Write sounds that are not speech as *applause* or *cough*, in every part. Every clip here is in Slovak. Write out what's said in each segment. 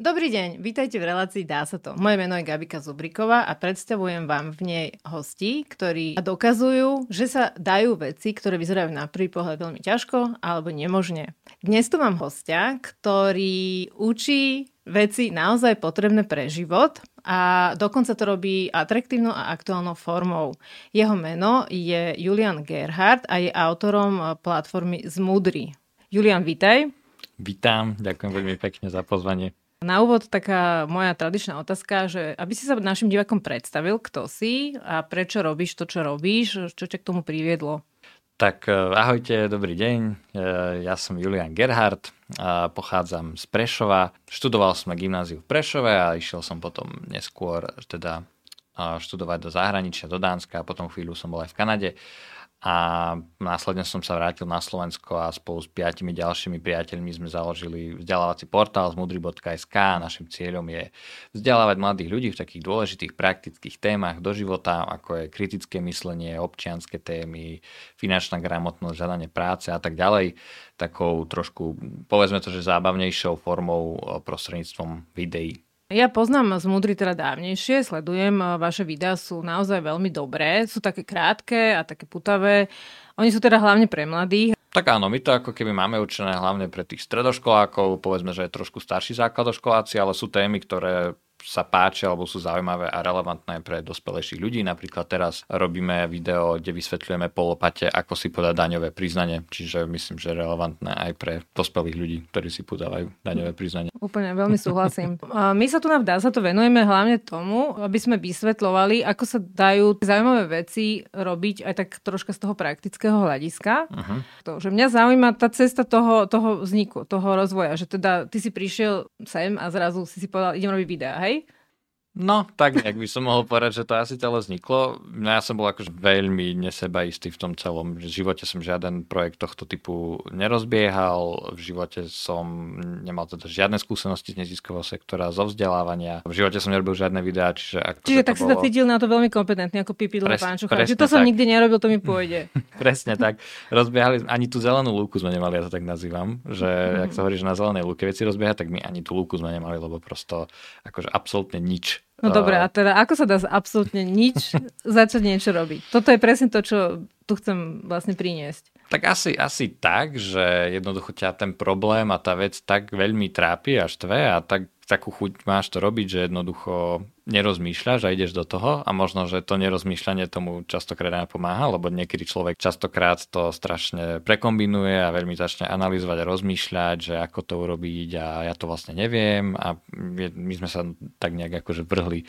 Dobrý deň, vítajte v relácii Dá sa to. Moje meno je Gabika Zubriková a predstavujem vám v nej hostí, ktorí dokazujú, že sa dajú veci, ktoré vyzerajú na prvý pohľad veľmi ťažko alebo nemožne. Dnes tu mám hostia, ktorý učí veci naozaj potrebné pre život a dokonca to robí atraktívnou a aktuálnou formou. Jeho meno je Julian Gerhardt a je autorom platformy Zmudry. Julian, vítaj. Vítam, ďakujem veľmi pekne za pozvanie. Na úvod taká moja tradičná otázka, že aby si sa našim divakom predstavil, kto si a prečo robíš to, čo robíš, čo ťa k tomu priviedlo. Tak e, ahojte, dobrý deň. E, ja som Julian Gerhardt, pochádzam z Prešova. Študoval som na gymnáziu v Prešove a išiel som potom neskôr teda študovať do zahraničia, do Dánska a potom chvíľu som bol aj v Kanade a následne som sa vrátil na Slovensko a spolu s piatimi ďalšími priateľmi sme založili vzdelávací portál z mudry.sk našim cieľom je vzdelávať mladých ľudí v takých dôležitých praktických témach do života, ako je kritické myslenie, občianské témy, finančná gramotnosť, žadanie práce a tak ďalej, takou trošku, povedzme to, že zábavnejšou formou prostredníctvom videí. Ja poznám z Mudry teda dávnejšie, sledujem, vaše videá sú naozaj veľmi dobré, sú také krátke a také putavé. Oni sú teda hlavne pre mladých. Tak áno, my to ako keby máme určené hlavne pre tých stredoškolákov, povedzme, že je trošku starší základoškoláci, ale sú témy, ktoré sa páčia alebo sú zaujímavé a relevantné pre dospelejších ľudí. Napríklad teraz robíme video, kde vysvetľujeme polopate, ako si podať daňové priznanie, čiže myslím, že relevantné aj pre dospelých ľudí, ktorí si podávajú daňové priznanie. Úplne, veľmi súhlasím. My sa tu na Vdá sa to venujeme hlavne tomu, aby sme vysvetľovali, ako sa dajú zaujímavé veci robiť aj tak troška z toho praktického hľadiska. Uh-huh. To, že mňa zaujíma tá cesta toho, toho vzniku, toho rozvoja, že teda ty si prišiel sem a zrazu si si povedal, idem robiť videá, hej? No, tak nejak by som mohol povedať, že to asi celé vzniklo. No ja som bol akože veľmi nesebaistý v tom celom. V živote som žiaden projekt tohto typu nerozbiehal, v živote som nemal teda žiadne skúsenosti z neziskového sektora, zo vzdelávania. V živote som nerobil žiadne videá, čiže ak Čiže tak bolo... si sa cítil na to veľmi kompetentný ako pipidlo Pres, pánčucha. Čiže to som tak. nikdy nerobil, to mi pôjde. *laughs* *laughs* presne tak. Rozbiehali, ani tú zelenú lúku sme nemali, ja to tak nazývam, že mm. ak sa hovorí, že na zelenej lúke veci rozbieha, tak my ani tú lúku sme nemali, lebo prosto akože absolútne nič No dobre, a teda ako sa dá absolútne nič *laughs* začať niečo robiť? Toto je presne to, čo tu chcem vlastne priniesť. Tak asi, asi tak, že jednoducho ťa ten problém a tá vec tak veľmi trápi a štve a tak, takú chuť máš to robiť, že jednoducho nerozmýšľaš a ideš do toho a možno, že to nerozmýšľanie tomu častokrát pomáha, lebo niekedy človek častokrát to strašne prekombinuje a veľmi začne analyzovať a rozmýšľať, že ako to urobiť a ja to vlastne neviem a my sme sa tak nejak akože vrhli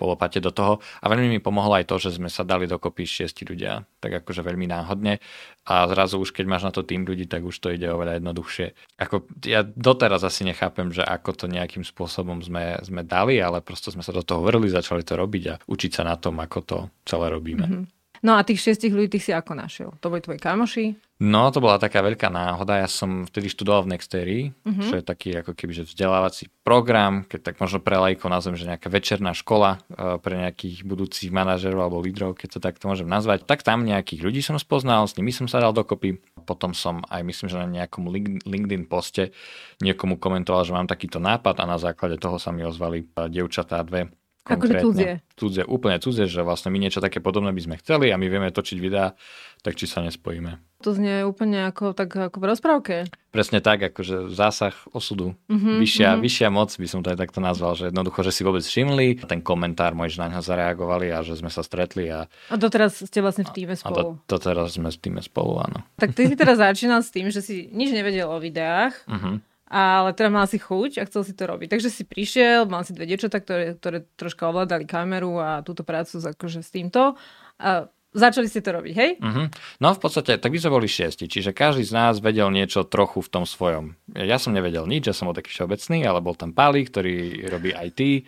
polopate do toho. A veľmi mi pomohlo aj to, že sme sa dali dokopy šiesti ľudia, tak akože veľmi náhodne. A zrazu už keď máš na to tým ľudí, tak už to ide oveľa jednoduchšie. Ako, ja doteraz asi nechápem, že ako to nejakým spôsobom sme, sme dali, ale prosto sme sa do toho vrli, začali to robiť a učiť sa na tom, ako to celé robíme. Mm-hmm. No a tých šiestich ľudí ty si ako našiel? To boli tvoji kamoši? No, to bola taká veľká náhoda. Ja som vtedy študoval v Nexterii, uh-huh. čo je taký ako keby že vzdelávací program, keď tak možno pre lajko nazvem, že nejaká večerná škola e, pre nejakých budúcich manažerov alebo lídrov, keď to takto môžem nazvať. Tak tam nejakých ľudí som spoznal, s nimi som sa dal dokopy. Potom som aj myslím, že na nejakom LinkedIn poste niekomu komentoval, že mám takýto nápad a na základe toho sa mi ozvali e, dievčatá dve Akože cudzie. Cudzie, úplne cudzie, že vlastne my niečo také podobné by sme chceli a my vieme točiť videá, tak či sa nespojíme. To znie úplne ako, tak, ako v rozprávke. Presne tak, akože zásah osudu. Mm-hmm, vyššia, mm-hmm. vyššia moc by som to aj takto nazval, že jednoducho, že si vôbec všimli, ten komentár môj, že na ňo zareagovali a že sme sa stretli. A, a doteraz ste vlastne v týme spolu. A to, teraz sme v týme spolu, áno. Tak ty si teraz začínal s tým, že si nič nevedel o videách. Mm-hmm ale teda mal si chuť a chcel si to robiť. Takže si prišiel, mal si dve dievčatá, ktoré, ktoré troška ovládali kameru a túto prácu akože s týmto. A Začali ste to robiť, hej? Uh-huh. No v podstate, tak by sme boli šiesti, čiže každý z nás vedel niečo trochu v tom svojom. Ja som nevedel nič, ja som bol taký všeobecný, ale bol tam Pali, ktorý robí IT,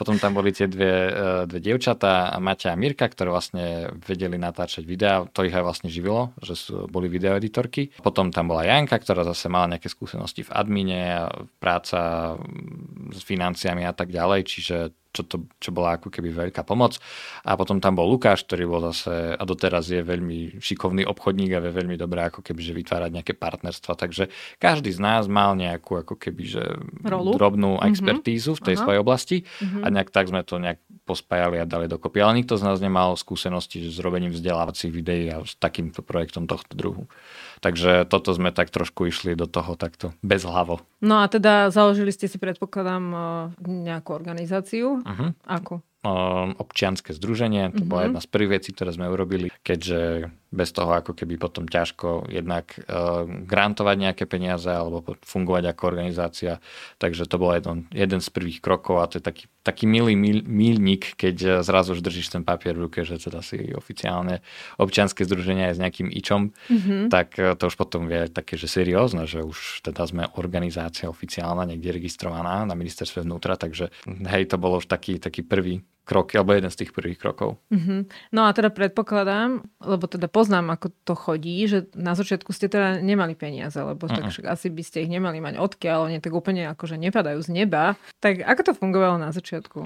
potom tam boli tie dve, e, dve dievčatá, Maťa a Mirka, ktoré vlastne vedeli natáčať videá, to ich aj vlastne živilo, že sú, boli videoeditorky. Potom tam bola Janka, ktorá zase mala nejaké skúsenosti v admine, práca s financiami a tak ďalej, čiže čo, to, čo bola ako keby veľká pomoc. A potom tam bol Lukáš, ktorý bol zase, a doteraz je veľmi šikovný obchodník a vie veľmi dobré ako keby, že vytvárať nejaké partnerstva. Takže každý z nás mal nejakú ako keby, že Rolu? drobnú mm-hmm. expertízu v tej Aha. svojej oblasti mm-hmm. a nejak tak sme to nejak pospájali a dali dokopy. Ale nikto z nás nemal skúsenosti s robením vzdelávacích videí a s takýmto projektom tohto druhu. Takže toto sme tak trošku išli do toho takto bez hlavo. No a teda založili ste si, predpokladám, nejakú organizáciu. Uh-huh. Ako? Občianske združenie. To bola mhm. jedna z prvých vecí, ktoré sme urobili, keďže bez toho ako keby potom ťažko jednak uh, grantovať nejaké peniaze alebo fungovať ako organizácia. Takže to bol jeden, jeden z prvých krokov a to je taký, taký milý mil, milník, keď zrazu už držíš ten papier v ruke, že teda si oficiálne občianske združenie je s nejakým ičom, mm-hmm. tak to už potom vie také, že seriózne, že už teda sme organizácia oficiálna, niekde registrovaná na ministerstve vnútra, takže hej, to bolo už taký, taký prvý kroky, alebo jeden z tých prvých krokov. Mm-hmm. No a teda predpokladám, lebo teda poznám, ako to chodí, že na začiatku ste teda nemali peniaze, lebo uh-uh. tak asi by ste ich nemali mať odkiaľ, nie tak úplne ako, že nepadajú z neba. Tak ako to fungovalo na začiatku?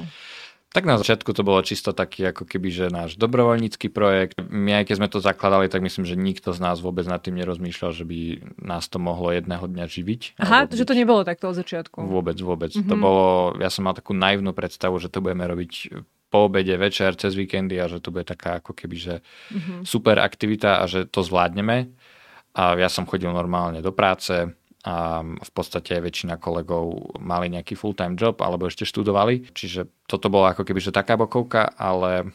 Tak na začiatku to bolo čisto taký ako keby, že náš dobrovoľnícky projekt. My aj keď sme to zakladali, tak myslím, že nikto z nás vôbec nad tým nerozmýšľal, že by nás to mohlo jedného dňa živiť. Aha, že to nebolo takto od začiatku. Vôbec, vôbec. Mm-hmm. To bolo, ja som mal takú naivnú predstavu, že to budeme robiť po obede, večer, cez víkendy a že to bude taká ako keby, že mm-hmm. super aktivita a že to zvládneme. A ja som chodil normálne do práce, a v podstate väčšina kolegov mali nejaký full-time job alebo ešte študovali, čiže toto bola ako keby že taká bokovka, ale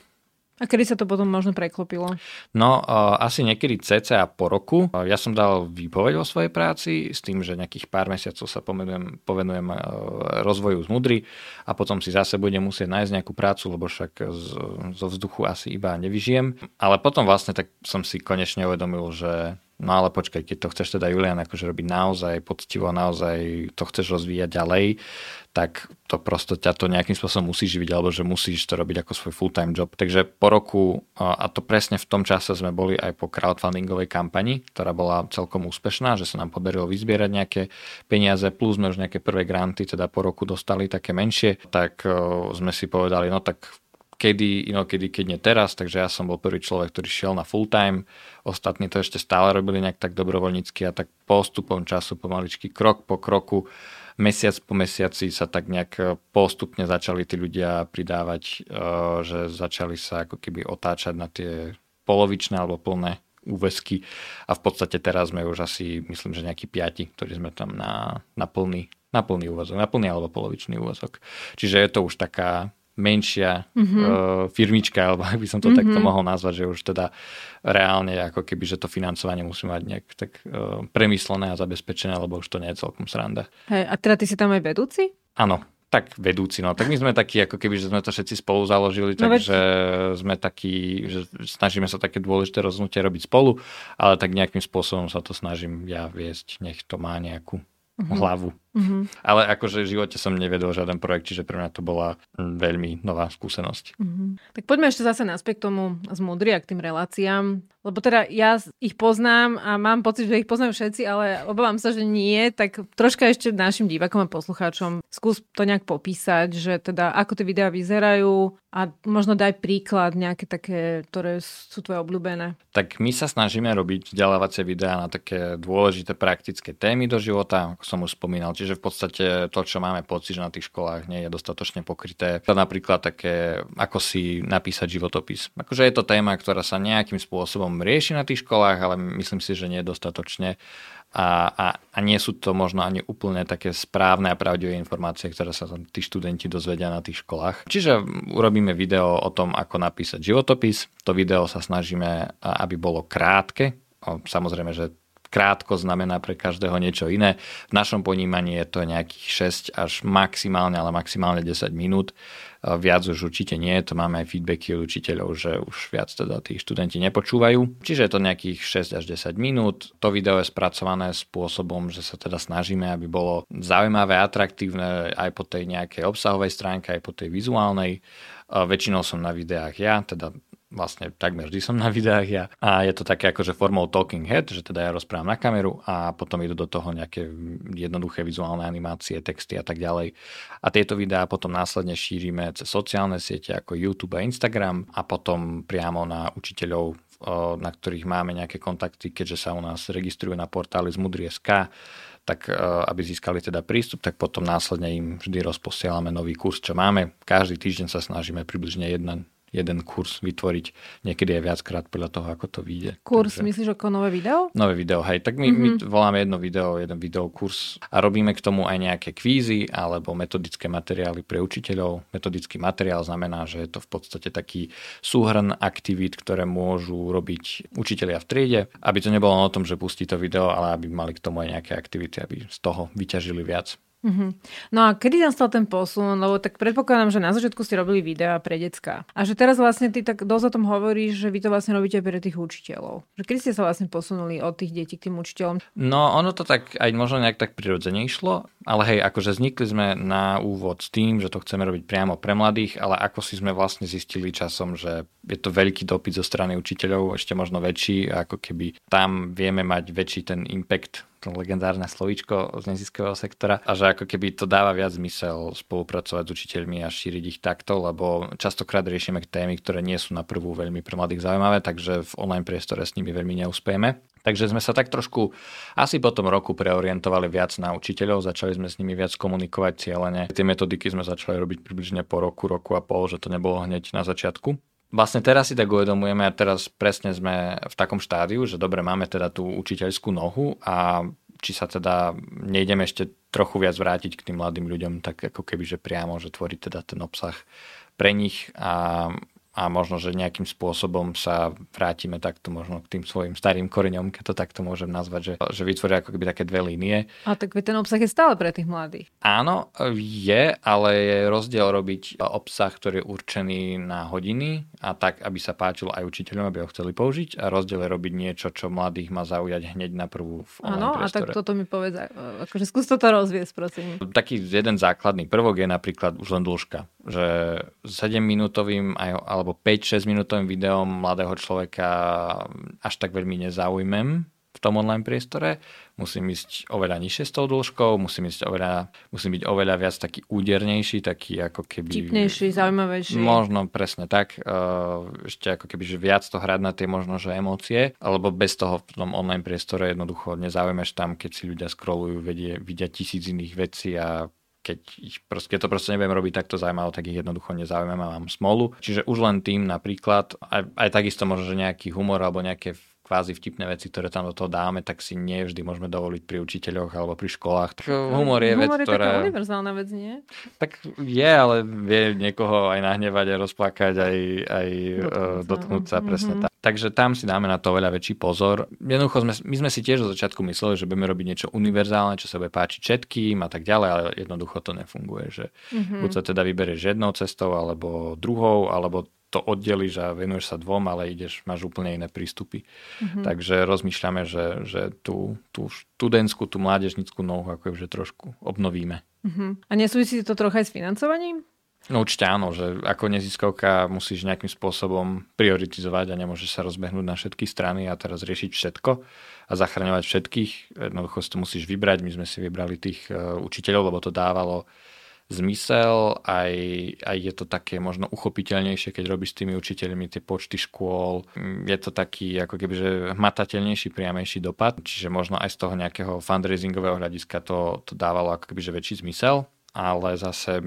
a kedy sa to potom možno preklopilo? No, uh, asi niekedy cca po roku. Uh, ja som dal výpoveď o svojej práci s tým, že nejakých pár mesiacov sa pomenujem, povenujem uh, rozvoju z mudry a potom si zase budem musieť nájsť nejakú prácu, lebo však z, zo vzduchu asi iba nevyžijem. Ale potom vlastne tak som si konečne uvedomil, že No ale počkaj, keď to chceš teda Julian akože robiť naozaj poctivo, naozaj to chceš rozvíjať ďalej, tak to prosto ťa to nejakým spôsobom musí živiť, alebo že musíš to robiť ako svoj full-time job. Takže po roku, a to presne v tom čase sme boli aj po crowdfundingovej kampani, ktorá bola celkom úspešná, že sa nám podarilo vyzbierať nejaké peniaze, plus sme už nejaké prvé granty, teda po roku dostali také menšie, tak sme si povedali, no tak kedy, inokedy, keď nie teraz, takže ja som bol prvý človek, ktorý šiel na full time, ostatní to ešte stále robili nejak tak dobrovoľnícky a tak postupom času, pomaličky, krok po kroku, mesiac po mesiaci sa tak nejak e, postupne začali tí ľudia pridávať, e, že začali sa ako keby otáčať na tie polovičné alebo plné úvesky a v podstate teraz sme už asi, myslím, že nejakí piati, ktorí sme tam na, na plný na plný úvozok, na plný alebo polovičný úvozok. Čiže je to už taká menšia mm-hmm. uh, firmička, alebo *laughs* ak by som to mm-hmm. takto mohol nazvať, že už teda reálne ako keby, že to financovanie musí mať nejak tak uh, premyslené a zabezpečené, lebo už to nie je celkom sranda. Hej, a teda ty si tam aj vedúci? Áno, tak vedúci, no. Tak my sme takí, ako keby, že sme to všetci spolu založili, no takže veď... sme takí, že snažíme sa také dôležité rozhodnutie robiť spolu, ale tak nejakým spôsobom sa to snažím ja viesť, nech to má nejakú uh-huh. hlavu. Uh-huh. Ale akože v živote som nevedol žiaden projekt, čiže pre mňa to bola veľmi nová skúsenosť. Uh-huh. Tak poďme ešte zase naspäť k tomu z Mudry a k tým reláciám. Lebo teda ja ich poznám a mám pocit, že ich poznám všetci, ale obávam sa, že nie. Tak troška ešte našim divakom a poslucháčom skús to nejak popísať, že teda ako tie videá vyzerajú a možno daj príklad nejaké také, ktoré sú tvoje obľúbené. Tak my sa snažíme robiť vzdelávacie videá na také dôležité praktické témy do života, ako som už spomínal. Čiže v podstate to, čo máme pocit, že na tých školách nie je dostatočne pokryté. Napríklad také, ako si napísať životopis. Akože je to téma, ktorá sa nejakým spôsobom rieši na tých školách, ale myslím si, že nie dostatočne. A, a, a nie sú to možno ani úplne také správne a pravdivé informácie, ktoré sa tam tí študenti dozvedia na tých školách. Čiže urobíme video o tom, ako napísať životopis. To video sa snažíme, aby bolo krátke. Samozrejme, že krátko znamená pre každého niečo iné. V našom ponímaní je to nejakých 6 až maximálne, ale maximálne 10 minút. Viac už určite nie, to máme aj feedbacky od učiteľov, že už viac teda tí študenti nepočúvajú. Čiže je to nejakých 6 až 10 minút. To video je spracované spôsobom, že sa teda snažíme, aby bolo zaujímavé, atraktívne aj po tej nejakej obsahovej stránke, aj po tej vizuálnej. Väčšinou som na videách ja, teda vlastne takmer vždy som na videách ja. A je to také akože formou talking head, že teda ja rozprávam na kameru a potom idú do toho nejaké jednoduché vizuálne animácie, texty a tak ďalej. A tieto videá potom následne šírime cez sociálne siete ako YouTube a Instagram a potom priamo na učiteľov na ktorých máme nejaké kontakty, keďže sa u nás registrujú na portáli z Mudri.sk, tak aby získali teda prístup, tak potom následne im vždy rozposielame nový kurz, čo máme. Každý týždeň sa snažíme približne jedna, jeden kurz vytvoriť, niekedy aj viackrát podľa toho, ako to vyjde. Kurs, Takže, myslíš ako nové video? Nové video, hej. Tak my, mm-hmm. my mhm. voláme jedno video, jeden videokurs a robíme k tomu aj nejaké kvízy alebo metodické materiály pre učiteľov. Metodický materiál znamená, že je to v podstate taký súhrn aktivít, ktoré môžu robiť učiteľia v triede, aby to nebolo o tom, že pustí to video, ale aby mali k tomu aj nejaké aktivity, aby z toho vyťažili viac. Mm-hmm. No a kedy nastal ten posun? Lebo tak predpokladám, že na začiatku ste robili videá pre decka. A že teraz vlastne ty tak dosť o tom hovoríš, že vy to vlastne robíte pre tých učiteľov. Že kedy ste sa vlastne posunuli od tých detí k tým učiteľom? No ono to tak aj možno nejak tak prirodzene išlo, ale hej, akože vznikli sme na úvod s tým, že to chceme robiť priamo pre mladých, ale ako si sme vlastne zistili časom, že je to veľký dopyt zo strany učiteľov, ešte možno väčší, ako keby tam vieme mať väčší ten impact to legendárne slovíčko z neziskového sektora a že ako keby to dáva viac zmysel spolupracovať s učiteľmi a šíriť ich takto, lebo častokrát riešime témy, ktoré nie sú na prvú veľmi pre mladých zaujímavé, takže v online priestore s nimi veľmi neúspejeme. Takže sme sa tak trošku asi po tom roku preorientovali viac na učiteľov, začali sme s nimi viac komunikovať cieľene. Tie metodiky sme začali robiť približne po roku, roku a pol, že to nebolo hneď na začiatku vlastne teraz si tak uvedomujeme a teraz presne sme v takom štádiu, že dobre, máme teda tú učiteľskú nohu a či sa teda nejdeme ešte trochu viac vrátiť k tým mladým ľuďom, tak ako keby, že priamo, že tvoriť teda ten obsah pre nich a a možno, že nejakým spôsobom sa vrátime takto možno k tým svojim starým koreňom, keď to takto môžem nazvať, že, že vytvoria ako keby také dve línie. A tak ten obsah je stále pre tých mladých. Áno, je, ale je rozdiel robiť obsah, ktorý je určený na hodiny a tak, aby sa páčil aj učiteľom, aby ho chceli použiť a rozdiel je robiť niečo, čo mladých má zaujať hneď na prvú v Áno, a tak toto mi povedz, akože skús toto rozviesť, prosím. Taký jeden základný prvok je napríklad už len dĺžka, že 7 minútovým alebo alebo 5-6 minútovým videom mladého človeka až tak veľmi nezaujmem v tom online priestore. Musím ísť oveľa nižšie s tou dĺžkou, musím, ísť oveľa, musím byť oveľa viac taký údernejší, taký ako keby... Tipnejší, zaujímavejší. Možno presne tak. Ešte ako keby, že viac to hrať na tie možno, že emócie, alebo bez toho v tom online priestore jednoducho nezaujmeš tam, keď si ľudia scrollujú, vedie, vidia tisíc iných vecí a keď, ich proste, keď to proste nebudem robiť takto zaujímavé, tak ich jednoducho nezaujímam a mám smolu. Čiže už len tým napríklad, aj, aj takisto možno, že nejaký humor alebo nejaké kvázi vtipné veci, ktoré tam do toho dáme, tak si nie vždy môžeme dovoliť pri učiteľoch alebo pri školách. Tak humor je humor vec, je ktorá... taká univerzálna vec, nie? Tak je, ale vie niekoho aj nahnevať, aj rozplakať, aj, aj dotknúť, uh, dotknúť sa, presne mm-hmm. tak. Takže tam si dáme na to veľa väčší pozor. Jednoducho sme, my sme si tiež od začiatku mysleli, že budeme robiť niečo univerzálne, čo sa bude páčiť všetkým a tak ďalej, ale jednoducho to nefunguje. Že mm-hmm. Buď sa teda vyberieš jednou cestou, alebo druhou, alebo to oddeliš a venuješ sa dvom, ale ideš, máš úplne iné prístupy. Mm-hmm. Takže rozmýšľame, že, že tú, tú študentskú, tú mládežnickú nohu akože trošku obnovíme. Mm-hmm. A nesúvisí to trocha aj s financovaním? No určite áno, že ako neziskovka musíš nejakým spôsobom prioritizovať a nemôžeš sa rozbehnúť na všetky strany a teraz riešiť všetko a zachraňovať všetkých. Jednoducho si to musíš vybrať. My sme si vybrali tých uh, učiteľov, lebo to dávalo zmysel, aj, aj je to také možno uchopiteľnejšie, keď robíš s tými učiteľmi tie počty škôl. Je to taký ako keby, že hmatateľnejší, priamejší dopad, čiže možno aj z toho nejakého fundraisingového hľadiska to, to dávalo ako keby, že väčší zmysel, ale zase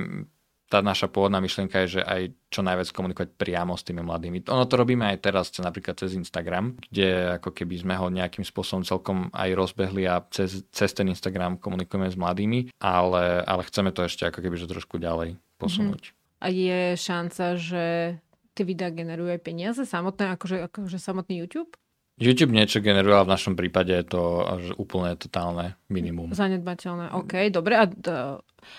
tá naša pôvodná myšlienka je, že aj čo najviac komunikovať priamo s tými mladými. Ono to robíme aj teraz, napríklad cez Instagram, kde ako keby sme ho nejakým spôsobom celkom aj rozbehli a cez, cez ten Instagram komunikujeme s mladými, ale, ale chceme to ešte ako keby že trošku ďalej posunúť. Mm-hmm. A je šanca, že tie videá generujú aj peniaze samotné, akože, akože samotný YouTube? YouTube niečo generuje, ale v našom prípade je to úplne totálne minimum. Zanedbateľné, OK, dobre. A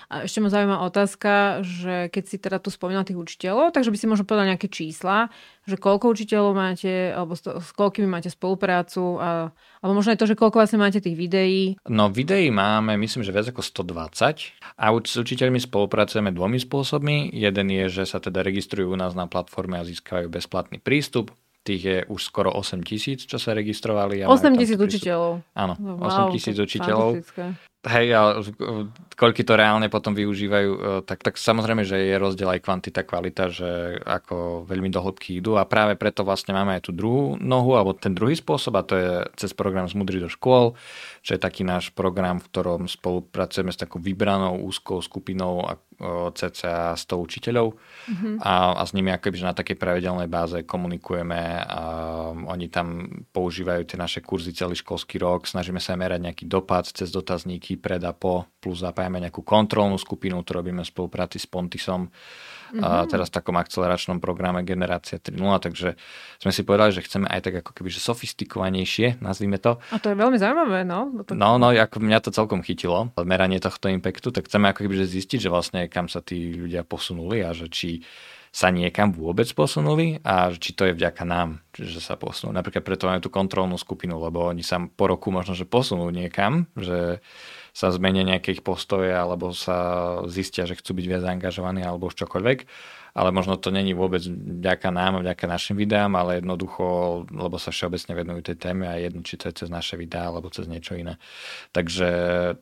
a ešte ma zaujíma otázka, že keď si teda tu spomínal tých učiteľov, takže by si možno povedal nejaké čísla, že koľko učiteľov máte, alebo s, s koľkými máte spoluprácu, a, alebo možno aj to, že koľko vlastne máte tých videí. No videí máme, myslím, že viac ako 120 a s učiteľmi spolupracujeme dvomi spôsobmi. Jeden je, že sa teda registrujú u nás na platforme a získajú bezplatný prístup tých je už skoro 8 tisíc, čo sa registrovali. 8 tisíc učiteľov. Áno, wow, 8 tisíc učiteľov. Hej, ale koľky to reálne potom využívajú, e, tak, tak samozrejme, že je rozdiel aj kvantita, kvalita, že ako veľmi do hĺbky idú a práve preto vlastne máme aj tú druhú nohu, alebo ten druhý spôsob a to je cez program z Mudry do škôl, čo je taký náš program, v ktorom spolupracujeme s takou vybranou úzkou skupinou cca 100 učiteľov. Mm-hmm. a, a s nimi akoby na takej pravidelnej báze komunikujeme a oni tam používajú tie naše kurzy celý školský rok, snažíme sa merať nejaký dopad cez dotazníky pred a po, plus zapájame nejakú kontrolnú skupinu, ktorú robíme v spolupráci s Pontisom mm-hmm. a teraz v takom akceleračnom programe Generácia 3.0, takže sme si povedali, že chceme aj tak ako keby že sofistikovanejšie, nazvime to. A to je veľmi zaujímavé, no. No, no, ako mňa to celkom chytilo, meranie tohto impactu, tak chceme ako keby že zistiť, že vlastne kam sa tí ľudia posunuli a že či sa niekam vôbec posunuli a či to je vďaka nám, že sa posunú. Napríklad preto máme tú kontrolnú skupinu, lebo oni sa po roku možno, že posunú niekam, že sa zmenia nejaké ich postoje alebo sa zistia, že chcú byť viac zaangažovaní alebo už čokoľvek. Ale možno to není vôbec vďaka nám, vďaka našim videám, ale jednoducho, lebo sa všeobecne venujú tej téme a jedno, či to je cez naše videá alebo cez niečo iné. Takže,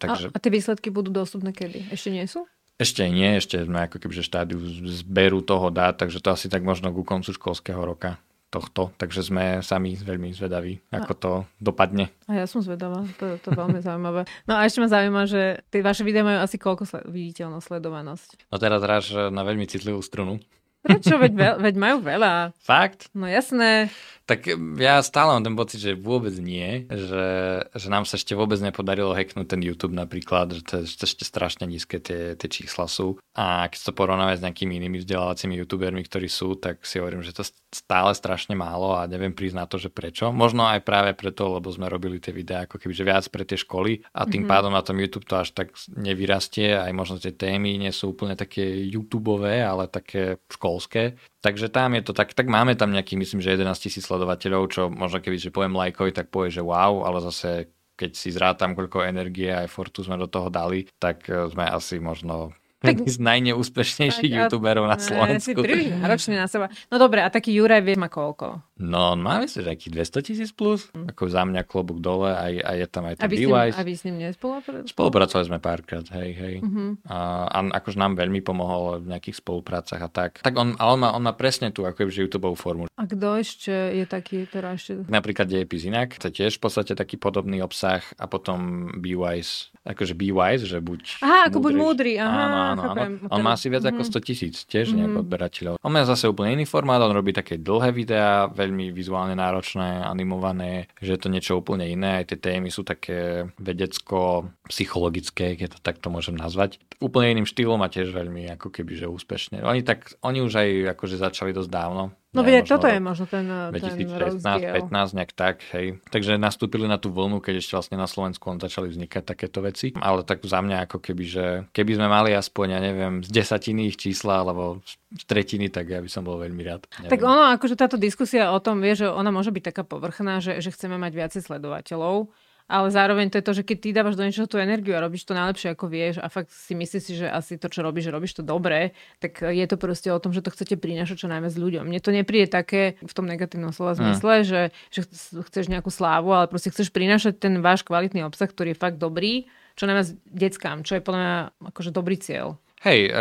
takže... A, a tie výsledky budú dostupné kedy? Ešte nie sú? Ešte nie, ešte sme ako keby štádiu zberu toho dát, takže to asi tak možno ku koncu školského roka tohto, takže sme sami veľmi zvedaví, ako to dopadne. A ja som zvedavá, to, to je veľmi *laughs* zaujímavé. No a ešte ma zaujíma, že tie vaše videá majú asi koľko sled- viditeľnosť, sledovanosť? No teraz ráž na veľmi citlivú strunu. Prečo? Veď, *laughs* veľ, veď majú veľa. Fakt? No jasné. Tak ja stále mám ten pocit, že vôbec nie, že, že nám sa ešte vôbec nepodarilo hacknúť ten YouTube napríklad, že to, to ešte strašne nízke tie, tie čísla sú. A keď to porovnáme s nejakými inými vzdelávacími youtubermi, ktorí sú, tak si hovorím, že to stále strašne málo a neviem prísť na to, že prečo. Možno aj práve preto, lebo sme robili tie videá ako keby že viac pre tie školy a tým mm-hmm. pádom na tom YouTube to až tak nevyrastie, aj možno tie témy nie sú úplne také YouTubeové, ale také školské. Takže tam je to tak, tak máme tam nejaký, myslím, že 11 tisíc sledovateľov, čo možno keby, že poviem lajkovi, tak povie, že wow, ale zase keď si zrátam, koľko energie a efortu sme do toho dali, tak eh, sme asi možno tak, z najneúspešnejších tak, youtuberov na Slovensku. Si príliš náročný na seba. No dobre, a taký Juraj vie ma koľko? No, on má myslím, že aký 200 tisíc plus. Mm. Ako za mňa klobúk dole a, a je tam aj ten device. A vy s ním nespolupracovali? Spolupracovali sme párkrát, hej, hej. Mm-hmm. A, a akože nám veľmi pomohol v nejakých spoluprácach a tak. Tak on, ale on má, on má presne tú ako že YouTube formu. A kto ešte je taký teda ešte? Napríklad Dejepis inak. To je tiež v podstate taký podobný obsah a potom BeWise. Akože BeWise, že buď Aha, ako buď múdry. Aha, áno, áno, áno. On má asi viac mm-hmm. ako 100 tisíc, tiež mm-hmm. nejak odberateľov. On má zase úplne iný formát, on robí také dlhé videá, veľmi vizuálne náročné, animované, že je to niečo úplne iné. Aj tie témy sú také vedecko-psychologické, keď to takto môžem nazvať. Úplne iným štýlom a tiež veľmi ako keby, že úspešne. Oni, tak, oni už aj akože začali dosť dávno No vidieť, toto je možno ten, 2016, ten 15, nejak tak, hej. Takže nastúpili na tú vlnu, keď ešte vlastne na Slovensku on začali vznikať takéto veci. Ale tak za mňa ako keby, že keby sme mali aspoň, ja neviem, z desatiny ich čísla alebo z tretiny, tak ja by som bol veľmi rád. Neviem. Tak ono, akože táto diskusia o tom vie, že ona môže byť taká povrchná, že, že chceme mať viacej sledovateľov ale zároveň to je to, že keď ty dávaš do niečoho tú energiu a robíš to najlepšie, ako vieš a fakt si myslíš si, že asi to, čo robíš, že robíš to dobre, tak je to proste o tom, že to chcete prinášať čo najviac ľuďom. Mne to nepríde také v tom negatívnom slova hm. zmysle, mm. že, že chceš nejakú slávu, ale proste chceš prinášať ten váš kvalitný obsah, ktorý je fakt dobrý, čo najviac deckám, čo je podľa mňa akože dobrý cieľ. Hej,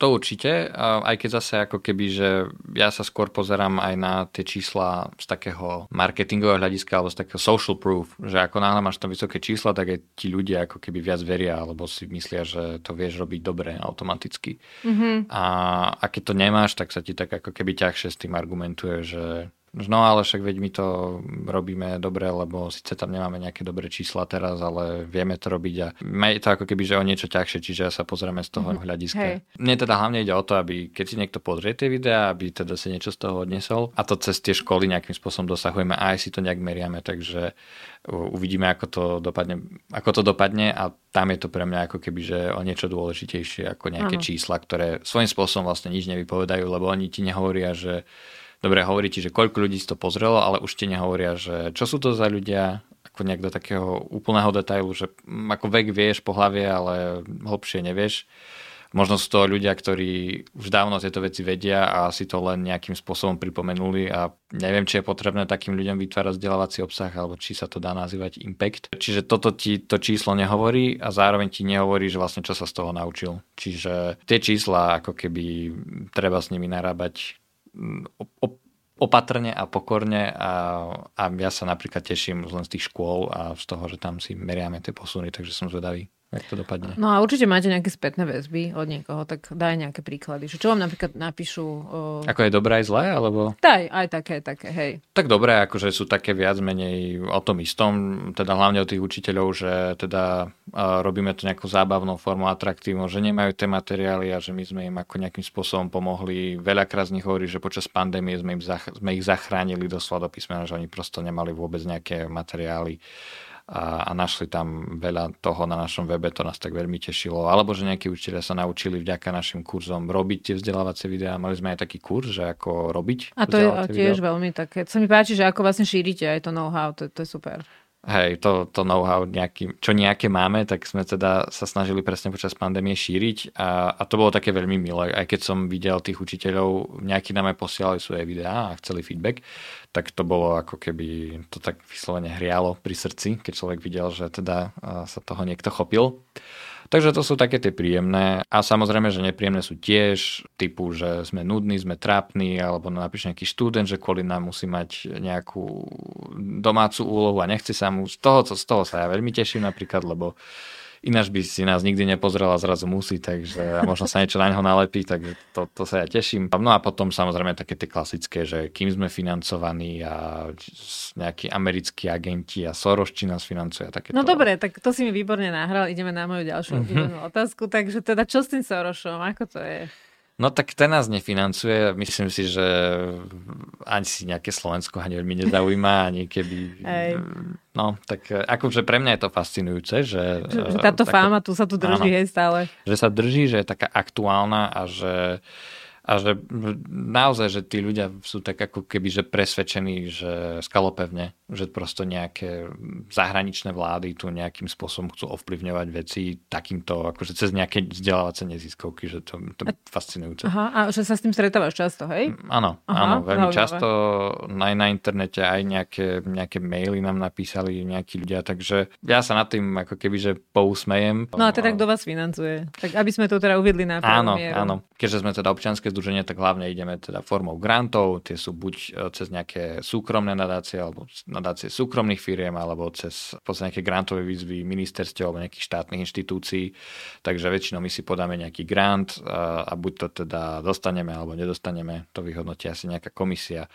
to určite, aj keď zase ako keby, že ja sa skôr pozerám aj na tie čísla z takého marketingového hľadiska alebo z takého social proof, že ako náhle máš tam vysoké čísla, tak aj ti ľudia ako keby viac veria alebo si myslia, že to vieš robiť dobre automaticky. Mm-hmm. A, a keď to nemáš, tak sa ti tak ako keby ťažšie s tým argumentuje, že no ale však veď my to robíme dobre, lebo síce tam nemáme nejaké dobré čísla teraz, ale vieme to robiť a je to ako keby, že o niečo ťažšie, čiže sa pozrieme z toho mm-hmm. hľadiska. Hej. Mne teda hlavne ide o to, aby keď si niekto pozrie tie videá, aby teda si niečo z toho odnesol a to cez tie školy nejakým spôsobom dosahujeme a aj si to nejak meriame, takže uvidíme, ako to dopadne, ako to dopadne a tam je to pre mňa ako keby, že o niečo dôležitejšie ako nejaké ano. čísla, ktoré svojím spôsobom vlastne nič nevypovedajú, lebo oni ti nehovoria, že dobre, hovorí ti, že koľko ľudí si to pozrelo, ale už ti nehovoria, že čo sú to za ľudia, ako nejak do takého úplného detailu, že ako vek vieš po hlavie, ale hlbšie nevieš. Možno sú to ľudia, ktorí už dávno tieto veci vedia a si to len nejakým spôsobom pripomenuli a neviem, či je potrebné takým ľuďom vytvárať vzdelávací obsah alebo či sa to dá nazývať impact. Čiže toto ti to číslo nehovorí a zároveň ti nehovorí, že vlastne čo sa z toho naučil. Čiže tie čísla ako keby treba s nimi narábať opatrne a pokorne a, a ja sa napríklad teším len z tých škôl a z toho, že tam si meriame tie posuny, takže som zvedavý jak to dopadne. No a určite máte nejaké spätné väzby od niekoho, tak daj nejaké príklady. Že čo vám napríklad napíšu? O... Ako je dobré aj zlé, alebo? Daj, aj také, také, hej. Tak dobré, akože sú také viac menej o tom istom, teda hlavne o tých učiteľov, že teda uh, robíme to nejakou zábavnou formou, atraktívnou, že nemajú tie materiály a že my sme im ako nejakým spôsobom pomohli. Veľakrát z nich hovorí, že počas pandémie sme, im zach- sme ich zachránili doslova do písmena, že oni prosto nemali vôbec nejaké materiály a, a našli tam veľa toho na našom webe, to nás tak veľmi tešilo. Alebo že nejakí učiteľia sa naučili vďaka našim kurzom robiť tie vzdelávacie videá. Mali sme aj taký kurz, že ako robiť A to je tiež video. veľmi také. Sa mi páči, že ako vlastne šírite aj to know-how, to, to je super. Hej, to, to know-how, nejaký, čo nejaké máme, tak sme teda sa snažili presne počas pandémie šíriť a, a to bolo také veľmi milé. Aj keď som videl tých učiteľov, nejakí nám aj posielali svoje videá a chceli feedback, tak to bolo ako keby to tak vyslovene hrialo pri srdci, keď človek videl, že teda sa toho niekto chopil. Takže to sú také tie príjemné. A samozrejme, že nepríjemné sú tiež typu, že sme nudní, sme trápni, alebo napíše nejaký študent, že kvôli nám musí mať nejakú domácu úlohu a nechce sa mu. Z toho, z toho sa ja veľmi teším napríklad, lebo ináč by si nás nikdy nepozrel a zrazu musí, takže možno sa niečo na neho nalepí, takže to, to sa ja teším. No a potom samozrejme také tie klasické, že kým sme financovaní a nejakí americkí agenti a Soros či nás financuje. Také no dobre, tak to si mi výborne nahral, ideme na moju ďalšiu mm-hmm. otázku, takže teda čo s tým Sorošom, ako to je? No tak ten nás nefinancuje. Myslím si, že ani si nejaké Slovensko ani veľmi nezaujíma, ani keby... Ej. No, tak akože pre mňa je to fascinujúce, že... že táto tako, fáma tu sa tu drží, áno, hej, stále. Že sa drží, že je taká aktuálna a že a že naozaj, že tí ľudia sú tak ako keby že presvedčení, že skalopevne, že prosto nejaké zahraničné vlády tu nejakým spôsobom chcú ovplyvňovať veci takýmto, akože cez nejaké vzdelávacie neziskovky, že to, to je fascinujúce. Aha, a že sa s tým stretávaš často, hej? Mm, áno, Aha, áno, veľmi zaujímavé. často aj na internete, aj nejaké, nejaké maily nám napísali nejakí ľudia, takže ja sa nad tým ako keby, že pousmejem. No a teda kto vás financuje? Tak aby sme to teda uvedli na Áno, mieru. áno, keďže sme teda občianske združenie, tak hlavne ideme teda formou grantov, tie sú buď e, cez nejaké súkromné nadácie, alebo nadácie súkromných firiem, alebo cez nejaké grantové výzvy ministerstiev alebo nejakých štátnych inštitúcií. Takže väčšinou my si podáme nejaký grant a, a buď to teda dostaneme alebo nedostaneme, to vyhodnotí asi nejaká komisia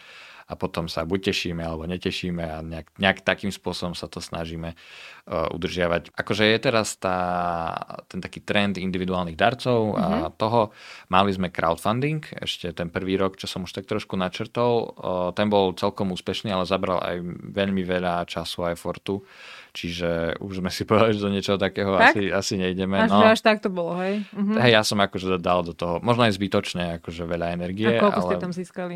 a potom sa buď tešíme alebo netešíme a nejak, nejak takým spôsobom sa to snažíme udržiavať. Akože je teraz tá, ten taký trend individuálnych darcov mm-hmm. a mhm. toho. Mali sme crowdfunding, ešte ten prvý rok, čo som už tak trošku načrtol. Uh, ten bol celkom úspešný, ale zabral aj veľmi veľa času a efortu čiže už sme si *laughs* povedali, že do niečoho takého tak? asi, asi nejdeme. Až, no. až tak to bolo, hej? Uh-huh. Hej, ja som akože dal do toho, možno aj zbytočne, akože veľa energie. A koľko ale... ste tam získali?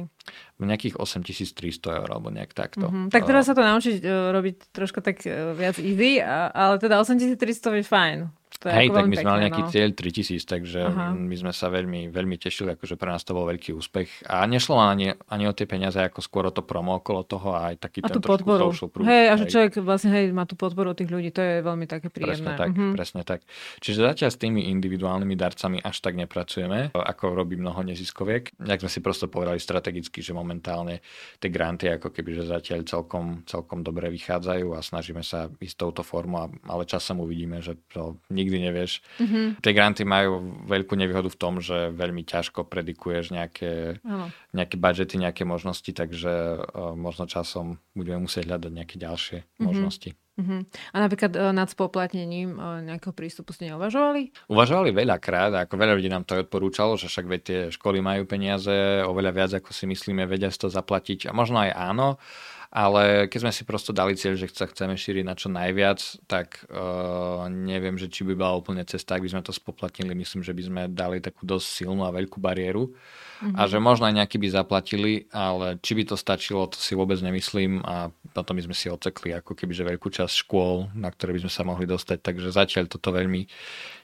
Nejakých 8300 eur, alebo nejak takto. Uh-huh. Tak treba sa to naučiť uh, robiť trošku tak uh, viac easy, ale teda 8300 je fajn. To je Hej, tak my sme mali nejaký no. cieľ 3000, takže Aha. my sme sa veľmi, veľmi tešili, akože pre nás to bol veľký úspech. A nešlo ani, ani o tie peniaze, ako skôr o to promo okolo toho a aj taký a ten podporu. social proof. Hej, a že človek vlastne hej, má tú podporu tých ľudí, to je veľmi také príjemné. Presne tak, mhm. presne tak. Čiže zatiaľ s tými individuálnymi darcami až tak nepracujeme, ako robí mnoho neziskoviek. Jak sme si prosto povedali strategicky, že momentálne tie granty ako keby, že zatiaľ celkom, celkom dobre vychádzajú a snažíme sa ísť touto formou, ale časom uvidíme, že to nikdy nikdy nevieš. Mm-hmm. Tie granty majú veľkú nevýhodu v tom, že veľmi ťažko predikuješ nejaké, nejaké budžety, nejaké možnosti, takže uh, možno časom budeme musieť hľadať nejaké ďalšie mm-hmm. možnosti. Uh-huh. A napríklad uh, nad spoplatnením uh, nejakého prístupu ste neuvažovali? Uvažovali veľakrát, ako veľa ľudí nám to odporúčalo, že však veď tie školy majú peniaze, oveľa viac ako si myslíme, vedia si to zaplatiť a možno aj áno, ale keď sme si prosto dali cieľ, že sa chceme šíriť na čo najviac, tak uh, neviem, že či by bola úplne cesta, ak by sme to spoplatnili. Myslím, že by sme dali takú dosť silnú a veľkú bariéru mm-hmm. a že možno aj nejaký by zaplatili, ale či by to stačilo, to si vôbec nemyslím a potom by sme si ocekli ako keby že veľkú časť škôl, na ktoré by sme sa mohli dostať, takže zatiaľ toto veľmi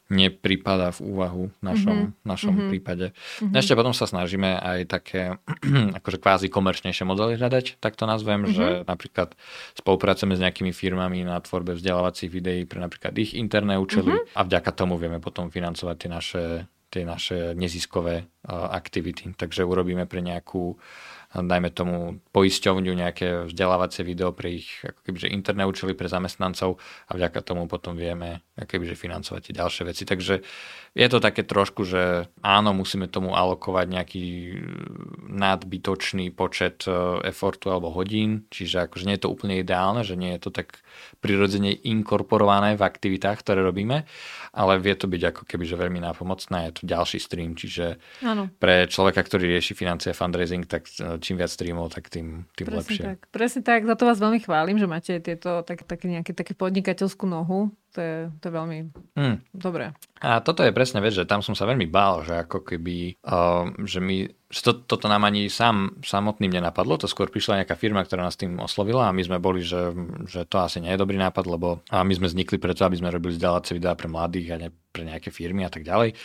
nepripadá v úvahu v našom, mm-hmm. našom mm-hmm. prípade. Mm-hmm. Ešte potom sa snažíme aj také *clears throat* akože kvázi komerčnejšie modely hľadať, tak to nazvem, mm-hmm. že napríklad spolupracujeme s nejakými firmami na tvorbe vzdelávacích videí pre napríklad ich interné účely mm-hmm. a vďaka tomu vieme potom financovať tie naše, tie naše neziskové uh, aktivity. Takže urobíme pre nejakú uh, dajme tomu poisťovňu nejaké vzdelávacie video pre ich ako kebyže interné účely pre zamestnancov a vďaka tomu potom vieme kebyže financovať tie ďalšie veci. Takže je to také trošku, že áno, musíme tomu alokovať nejaký nadbytočný počet efortu alebo hodín, čiže akože nie je to úplne ideálne, že nie je to tak prirodzene inkorporované v aktivitách, ktoré robíme, ale vie to byť ako keby že veľmi nápomocné, je to ďalší stream, čiže ano. pre človeka, ktorý rieši financie a fundraising, tak e, čím viac streamov, tak tým, tým presne lepšie. Tak, presne tak, za to vás veľmi chválim, že máte tieto tak, také nejaké také podnikateľskú nohu. To je, to je veľmi mm. dobré. A toto je presne vec, že tam som sa veľmi bál, že ako keby, uh, že my, že to, toto nám ani sám samotným nenapadlo, to skôr prišla nejaká firma, ktorá nás tým oslovila a my sme boli, že, že to asi nie je dobrý nápad, lebo a my sme vznikli preto, aby sme robili vzdelávacie videá pre mladých a ne pre nejaké firmy a tak ďalej.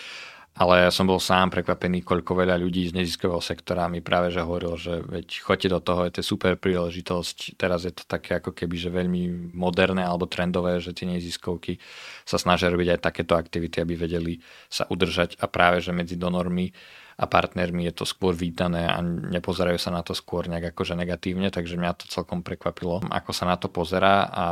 Ale ja som bol sám prekvapený, koľko veľa ľudí z neziskového sektora mi práve že hovoril, že veď choďte do toho, je to super príležitosť, teraz je to také ako keby, že veľmi moderné alebo trendové, že tie neziskovky sa snažia robiť aj takéto aktivity, aby vedeli sa udržať a práve, že medzi donormi a partnermi je to skôr vítané a nepozerajú sa na to skôr nejak akože negatívne, takže mňa to celkom prekvapilo, ako sa na to pozerá a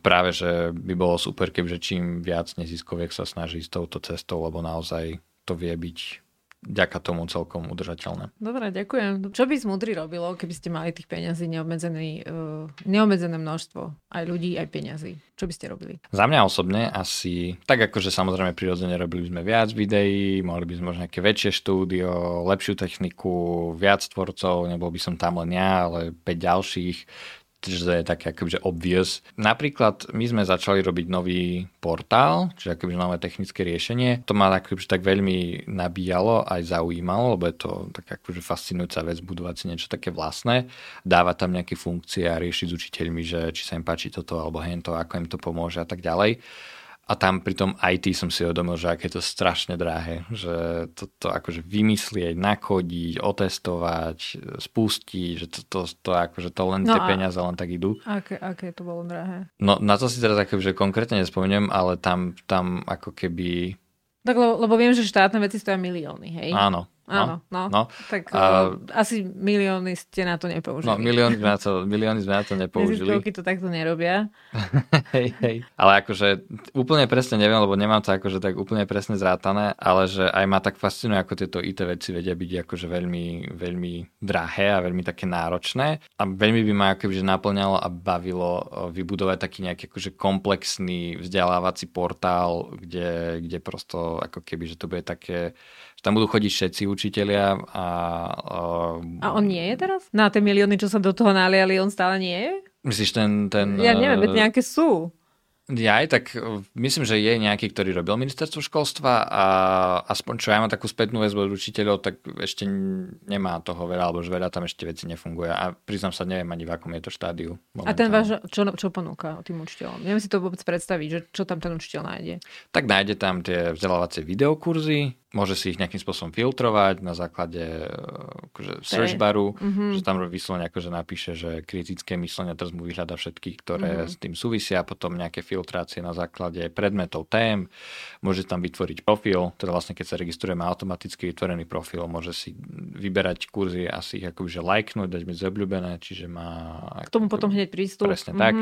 práve, že by bolo super, kebyže čím viac neziskoviek sa snaží s touto cestou, lebo naozaj to vie byť ďaka tomu celkom udržateľné. Dobre, ďakujem. Čo by Smudry robilo, keby ste mali tých peňazí neobmedzené, uh, neobmedzené množstvo? Aj ľudí, aj peňazí. Čo by ste robili? Za mňa osobne asi, tak akože samozrejme prirodzene robili sme viac videí, mohli by sme možno nejaké väčšie štúdio, lepšiu techniku, viac tvorcov, nebol by som tam len ja, ale 5 ďalších že je také akože obvious. Napríklad my sme začali robiť nový portál, čiže akoby nové technické riešenie. To ma akoby tak veľmi nabíjalo, aj zaujímalo, lebo je to tak akože fascinujúca vec budovať si niečo také vlastné, dávať tam nejaké funkcie a riešiť s učiteľmi, že či sa im páči toto alebo hento, ako im to pomôže a tak ďalej. A tam pri tom IT som si uvedomil, že aké je to strašne drahé, že to, to akože vymyslieť, nakodiť, otestovať, spustiť, že to, to, to akože to len no tie peniaze len tak idú. Aké, aké to bolo drahé? No na to si teraz akože konkrétne nespomeniem, ale tam, tam ako keby... Tak lebo, lebo viem, že štátne veci stojí milióny, hej? Áno, Áno, no. no. Tak a, uh, asi milióny ste na to nepoužili. No, milióny na to, milióny sme na to nepoužili. Neziskovky to takto nerobia. *laughs* hej, hej. Ale akože úplne presne neviem, lebo nemám to akože tak úplne presne zrátané, ale že aj ma tak fascinuje, ako tieto IT veci vedia byť akože veľmi, veľmi drahé a veľmi také náročné. A veľmi by ma akože naplňalo a bavilo vybudovať taký nejaký akože komplexný vzdelávací portál, kde, kde prosto ako keby, že to bude také že tam budú chodiť všetci učitelia a... Uh, a on nie je teraz? Na tie milióny, čo sa do toho naliali, on stále nie je? Myslíš ten... ten ja neviem, veď nejaké sú. Ja aj tak e, myslím, že je nejaký, ktorý robil ministerstvo školstva a aspoň čo ja mám takú spätnú väzbu od učiteľov, tak ešte nemá toho veľa, alebo že veľa tam ešte veci nefunguje. A priznám sa, neviem ani v akom je to štádiu. Momentálne. A ten váš, čo, čo ponúka tým učiteľom? Neviem si to vôbec predstaviť, že čo tam ten učiteľ nájde. Tak nájde tam tie vzdelávacie videokurzy, môže si ich nejakým spôsobom filtrovať na základe akože, search baru, mm-hmm. že tam vyslovene akože napíše, že kritické myslenie teraz mu vyhľada všetkých, ktoré mm-hmm. s tým súvisia, potom nejaké filtrácie na základe predmetov tém, môže tam vytvoriť profil, teda vlastne keď sa registruje má automaticky vytvorený profil, môže si vyberať kurzy a si ich akože lajknúť, dať mi zobľúbené, čiže má... K tomu potom hneď prístup. Presne mm-hmm. tak.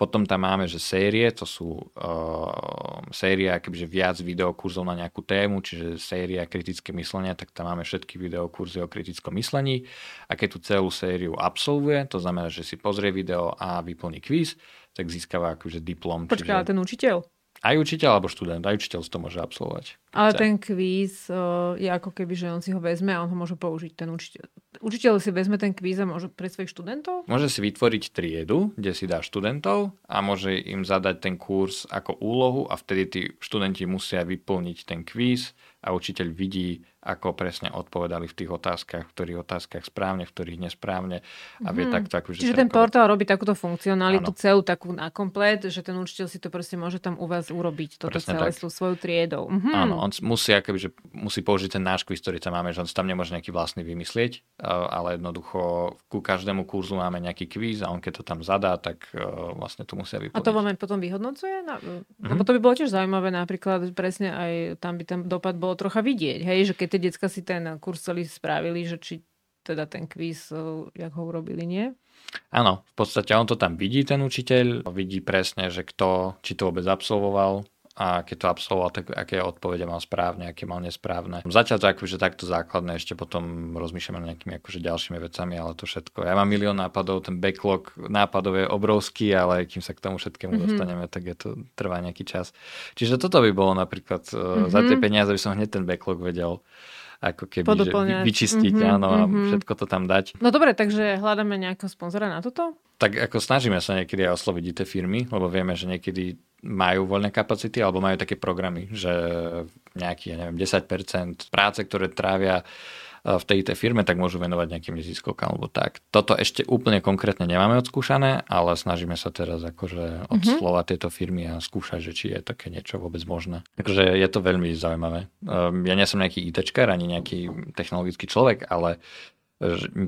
Potom tam máme, že série, to sú uh, série, kebyže viac videokurzov na nejakú tému, čiže séria kritické myslenia, tak tam máme všetky videokurzy o kritickom myslení. A keď tú celú sériu absolvuje, to znamená, že si pozrie video a vyplní kvíz, tak získava akože diplom. Počkaj, čiže... ten učiteľ? Aj učiteľ alebo študent, aj učiteľ to môže absolvovať. Ale ten kvíz uh, je ako keby, že on si ho vezme a on ho môže použiť, ten učiteľ. Učiteľ si vezme ten kvíz a môže pre svojich študentov? Môže si vytvoriť triedu, kde si dá študentov a môže im zadať ten kurz ako úlohu a vtedy tí študenti musia vyplniť ten kvíz a učiteľ vidí, ako presne odpovedali v tých otázkach, v ktorých otázkach správne, v ktorých nesprávne a vie mm. takto akože Čiže ten portál robí takúto funkcionalitu ano. celú takú na komplet, že ten učiteľ si to proste môže tam u vás urobiť, toto presne celé s svojou triedou. Mm-hmm. Áno, on musí, akoby, že musí použiť ten náš quiz, ktorý tam máme, že on tam nemôže nejaký vlastný vymyslieť, ale jednoducho ku každému kurzu máme nejaký kvíz a on keď to tam zadá, tak e, vlastne to musia vyplniť. A to vám potom vyhodnocuje? Mm-hmm. Lebo to by bolo tiež zaujímavé napríklad presne aj tam by ten dopad bol trocha vidieť, hej, že keď tie decka si ten kurz celý spravili, že či teda ten kvíz, jak ho urobili, nie? Áno, v podstate on to tam vidí, ten učiteľ, vidí presne, že kto, či to vôbec absolvoval, a keď to absolvoval, tak aké odpovede mal správne, aké mal nesprávne. Zatiaľ to akože takto základné, ešte potom rozmýšľame nad nejakými akože ďalšími vecami, ale to všetko. Ja mám milión nápadov, ten backlog nápadov je obrovský, ale kým sa k tomu všetkému mm-hmm. dostaneme, tak je to trvá nejaký čas. Čiže toto by bolo napríklad, mm-hmm. za tie peniaze by som hneď ten backlog vedel ako keby že vyčistiť, mm-hmm, áno, mm-hmm. a mhm. všetko to tam dať. No dobre, takže hľadáme nejakého sponzora na toto? Tak ako snažíme sa niekedy aj osloviť tie firmy, lebo vieme, že niekedy majú voľné kapacity alebo majú také programy, že nejaký, ja neviem, 10% práce, ktoré trávia v tej IT firme, tak môžu venovať nejakým neziskovkám alebo tak. Toto ešte úplne konkrétne nemáme odskúšané, ale snažíme sa teraz akože odslovať mm-hmm. tieto firmy a skúšať, že či je také niečo vôbec možné. Takže je to veľmi zaujímavé. Ehm, ja nie som nejaký ITčkar ani nejaký technologický človek, ale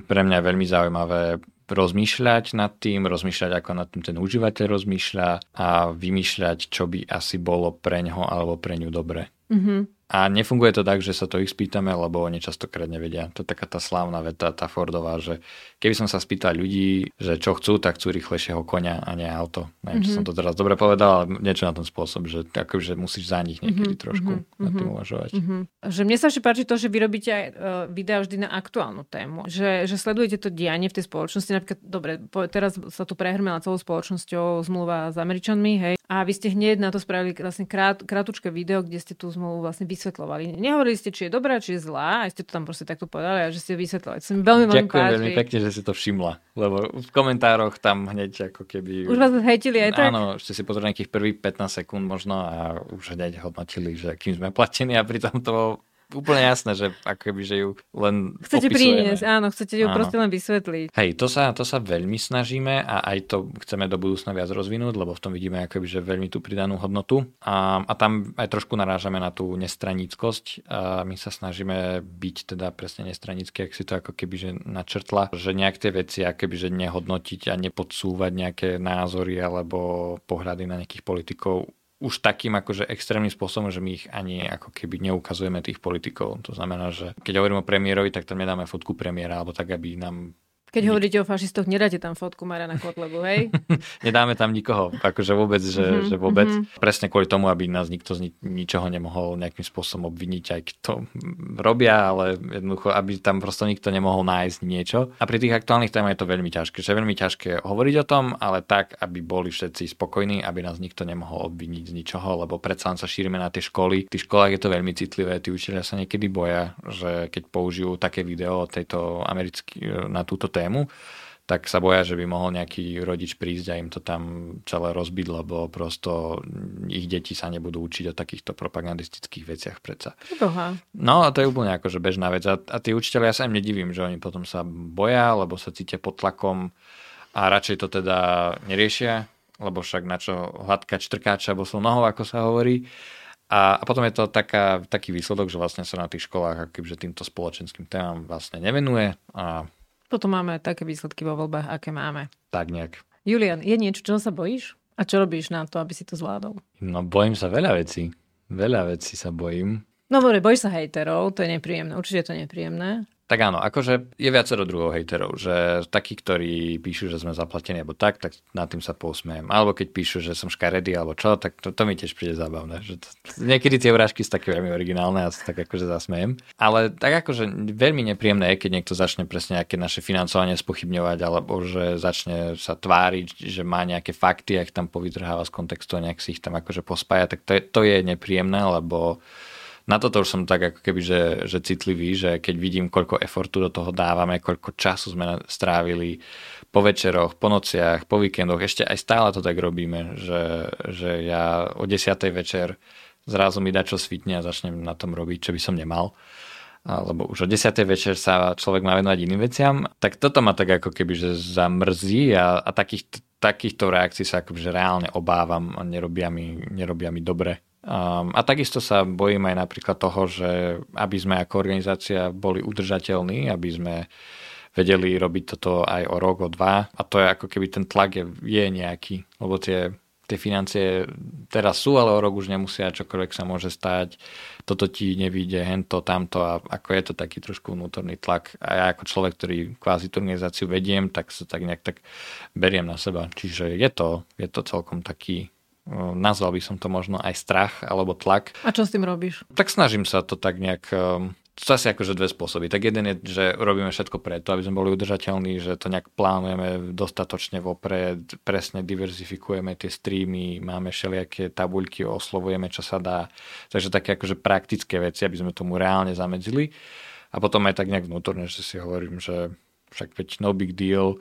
pre mňa je veľmi zaujímavé rozmýšľať nad tým, rozmýšľať, ako nad tým ten užívateľ rozmýšľa a vymýšľať, čo by asi bolo pre ňo alebo pre ňu dobre. Mm-hmm. A nefunguje to tak, že sa to ich spýtame, lebo oni častokrát nevedia. To je taká tá slávna veta, tá Fordová, že keby som sa spýtal ľudí, že čo chcú, tak chcú rýchlejšieho konia a nie auto. Neviem, mm-hmm. či som to teraz dobre povedal, ale niečo na ten spôsob, že, akože musíš za nich niekedy mm-hmm. trošku mm-hmm. nad tým uvažovať. Mm-hmm. Že mne sa ešte páči to, že vy robíte aj uh, videa vždy na aktuálnu tému. Že, že sledujete to dianie v tej spoločnosti. Napríklad, dobre, teraz sa tu prehrmela celou spoločnosťou zmluva s Američanmi, hej. A vy ste hneď na to spravili vlastne krát, krátučké video, kde ste tú zmluvu vlastne vysvetľovali. Nehovorili ste, či je dobrá, či je zlá, a ste to tam proste takto povedali a že ste vysvetľovali. Som veľmi, veľmi Ďakujem veľmi pekne, že si to všimla, lebo v komentároch tam hneď ako keby... Už vás hejtili aj tak? Áno, ste si pozreli nejakých prvých 15 sekúnd možno a už hneď hodnotili, že kým sme platení a pritom to úplne jasné, že ako keby, že ju len Chcete priniesť, áno, chcete ju áno. proste len vysvetliť. Hej, to sa, to sa veľmi snažíme a aj to chceme do budúcna viac rozvinúť, lebo v tom vidíme ako keby, že veľmi tú pridanú hodnotu a, a tam aj trošku narážame na tú nestraníckosť a my sa snažíme byť teda presne nestranický, ak si to ako keby, že načrtla, že nejak tie veci ako keby, že nehodnotiť a nepodsúvať nejaké názory alebo pohľady na nejakých politikov už takým akože extrémnym spôsobom, že my ich ani ako keby neukazujeme tých politikov. To znamená, že keď hovorím o premiérovi, tak tam nedáme fotku premiéra, alebo tak, aby nám keď hovoríte o fašistoch, nedáte tam fotku Mariana Kotlebu, hej? *laughs* Nedáme tam nikoho, akože vôbec, že, mm-hmm, že vôbec. Mm-hmm. Presne kvôli tomu, aby nás nikto z ni- ničoho nemohol nejakým spôsobom obviniť, aj kto robia, ale jednoducho, aby tam prosto nikto nemohol nájsť niečo. A pri tých aktuálnych témach je to veľmi ťažké. Že je veľmi ťažké hovoriť o tom, ale tak, aby boli všetci spokojní, aby nás nikto nemohol obviniť z ničoho, lebo predsa sa šírime na tie školy. V tých školách je to veľmi citlivé, tí učiteľia sa niekedy boja, že keď použijú také video tejto americký, na túto tému, tému, tak sa boja, že by mohol nejaký rodič prísť a im to tam celé rozbiť, lebo prosto ich deti sa nebudú učiť o takýchto propagandistických veciach predsa. Boha. No a to je úplne akože bežná vec. A, a tí učiteľia ja sa im nedivím, že oni potom sa boja, lebo sa cítia pod tlakom a radšej to teda neriešia, lebo však na čo hladkať štrkáča sú nohou, ako sa hovorí. A, a potom je to taká, taký výsledok, že vlastne sa na tých školách akože týmto spoločenským témam vlastne nevenuje a potom máme také výsledky vo voľbách, aké máme. Tak nejak. Julian, je niečo, čo sa bojíš? A čo robíš na to, aby si to zvládol? No bojím sa veľa vecí. Veľa vecí sa bojím. No dobre, bojíš sa hejterov, to je nepríjemné. Určite je to nepríjemné. Tak áno, akože je viacero druhov hejterov, že takí, ktorí píšu, že sme zaplatení alebo tak, tak nad tým sa posmiem. Alebo keď píšu, že som škaredý alebo čo, tak to, to mi tiež príde zábavné. Že to, niekedy tie urážky sú také veľmi originálne a sa tak akože zasmejem. Ale tak akože veľmi nepríjemné je, keď niekto začne presne nejaké naše financovanie spochybňovať alebo že začne sa tváriť, že má nejaké fakty a ich tam povytrháva z kontextu a nejak si ich tam akože pospája, tak to je, to je nepríjemné, lebo na toto už som tak ako keby, že, že citlivý, že keď vidím, koľko efortu do toho dávame, koľko času sme strávili po večeroch, po nociach, po víkendoch, ešte aj stále to tak robíme, že, že ja o 10. večer zrazu mi dá čo svitne a začnem na tom robiť, čo by som nemal alebo už o 10. večer sa človek má venovať iným veciam, tak toto ma tak ako keby, že zamrzí a, a takých, takýchto reakcií sa akože reálne obávam a nerobia mi, nerobia mi dobre. Um, a takisto sa bojím aj napríklad toho, že aby sme ako organizácia boli udržateľní, aby sme vedeli robiť toto aj o rok, o dva. A to je ako keby ten tlak je, je nejaký, lebo tie, tie financie teraz sú, ale o rok už nemusia, čokoľvek sa môže stať. Toto ti nevíde, hento, tamto a ako je to taký trošku vnútorný tlak. A ja ako človek, ktorý kvázi tú organizáciu vediem, tak sa tak nejak tak beriem na seba. Čiže je to, je to celkom taký nazval by som to možno aj strach alebo tlak. A čo s tým robíš? Tak snažím sa to tak nejak to asi akože dve spôsoby. Tak jeden je, že robíme všetko preto, aby sme boli udržateľní, že to nejak plánujeme dostatočne vopred, presne diverzifikujeme tie streamy, máme všelijaké tabuľky, oslovujeme, čo sa dá. Takže také akože praktické veci, aby sme tomu reálne zamedzili. A potom aj tak nejak vnútorne, že si hovorím, že však veď no big deal,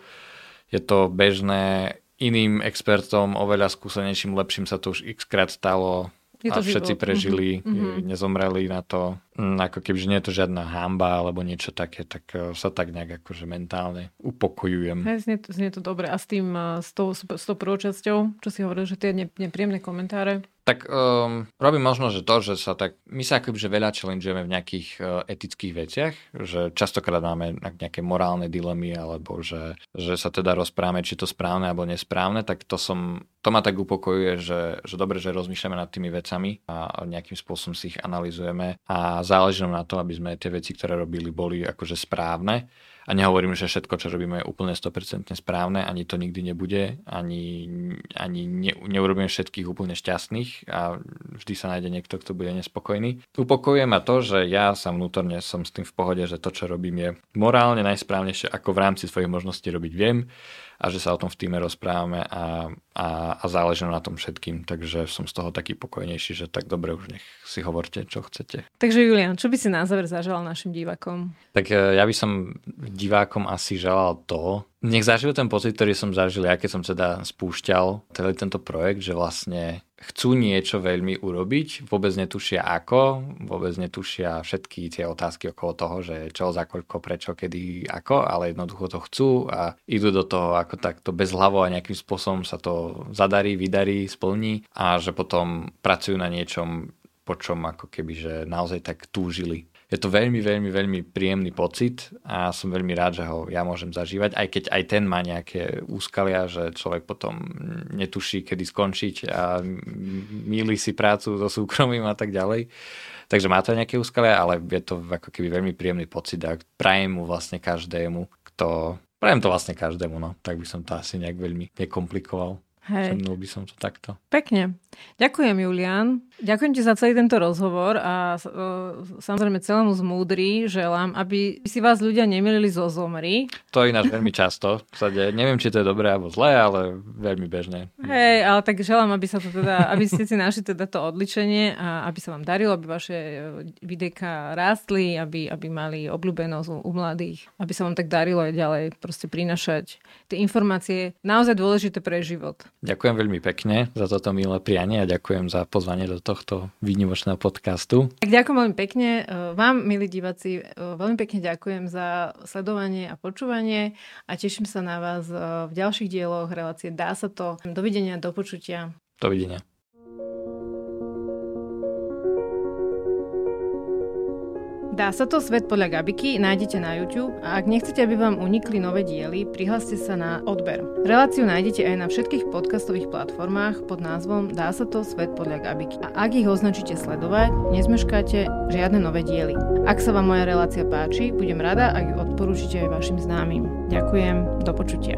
je to bežné, iným expertom, oveľa skúsenejším, lepším sa to už x krát stalo a všetci život. prežili, mm-hmm. nezomreli na to. Mm, ako keby, že nie je to žiadna hamba alebo niečo také, tak e, sa tak nejak akože mentálne upokojujem. Hej, znie, to, znie to dobre. A s tým, e, s tou, s tou prvou časťou, čo si hovoril, že tie nepríjemné komentáre? Tak um, robím možno, že to, že sa tak, my sa akoby, veľa challengeujeme v nejakých uh, etických veciach, že častokrát máme nejaké morálne dilemy, alebo že, že sa teda rozprávame, či to správne alebo nesprávne, tak to som, to ma tak upokojuje, že, že dobre, že rozmýšľame nad tými vecami a nejakým spôsobom si ich analizujeme a záleží nám na to, aby sme tie veci, ktoré robili, boli akože správne a nehovorím, že všetko, čo robíme, je úplne 100% správne, ani to nikdy nebude, ani, ani ne, neurobíme všetkých úplne šťastných a vždy sa nájde niekto, kto bude nespokojný. Upokojuje ma to, že ja sa vnútorne som s tým v pohode, že to, čo robím, je morálne najsprávnejšie, ako v rámci svojich možností robiť viem a že sa o tom v týme rozprávame a, a, a záleží na tom všetkým. Takže som z toho taký pokojnejší, že tak dobre už nech si hovorte, čo chcete. Takže Julian, čo by si na záver zažal našim divákom? Tak e, ja by som divákom asi želal to, nech zažijú ten pocit, ktorý som zažil ja, keď som teda spúšťal celý tento projekt, že vlastne chcú niečo veľmi urobiť, vôbec netušia ako, vôbec netušia všetky tie otázky okolo toho, že čo, za koľko, prečo, kedy, ako, ale jednoducho to chcú a idú do toho ako takto bez hlavo a nejakým spôsobom sa to zadarí, vydarí, splní a že potom pracujú na niečom, po čom ako keby, že naozaj tak túžili je to veľmi, veľmi, veľmi príjemný pocit a som veľmi rád, že ho ja môžem zažívať, aj keď aj ten má nejaké úskalia, že človek potom netuší, kedy skončiť a míli si prácu so súkromím a tak ďalej. Takže má to nejaké úskalia, ale je to ako keby veľmi príjemný pocit a prajem mu vlastne každému, kto... Prajem to vlastne každému, no. Tak by som to asi nejak veľmi nekomplikoval. Hej. By som to takto. Pekne. Ďakujem, Julian. Ďakujem ti za celý tento rozhovor a uh, samozrejme celému zmúdri želám, aby si vás ľudia nemilili zo zomri. To ináč veľmi často. Sade. Neviem, či to je dobré alebo zlé, ale veľmi bežné. Hej, ale tak želám, aby, sa to teda, aby ste si našli teda to odličenie a aby sa vám darilo, aby vaše e, videjka rástli, aby, aby mali obľúbenosť u, u mladých, aby sa vám tak darilo aj ďalej proste prinašať tie informácie naozaj dôležité pre život. Ďakujem veľmi pekne za toto milé prianie a ďakujem za pozvanie do tohto výnimočného podcastu. Tak ďakujem veľmi pekne. E, vám, milí diváci, e, veľmi pekne ďakujem za sledovanie a počúvanie a teším sa na vás e, v ďalších dieloch relácie Dá sa to. Dovidenia, do počutia. Dovidenia. Dá sa to Svet podľa Gabiky, nájdete na YouTube a ak nechcete, aby vám unikli nové diely, prihláste sa na odber. Reláciu nájdete aj na všetkých podcastových platformách pod názvom Dá sa to Svet podľa Gabiky. A ak ich označíte sledovať, nezmeškáte žiadne nové diely. Ak sa vám moja relácia páči, budem rada, ak ju odporúčite aj vašim známym. Ďakujem, do počutia.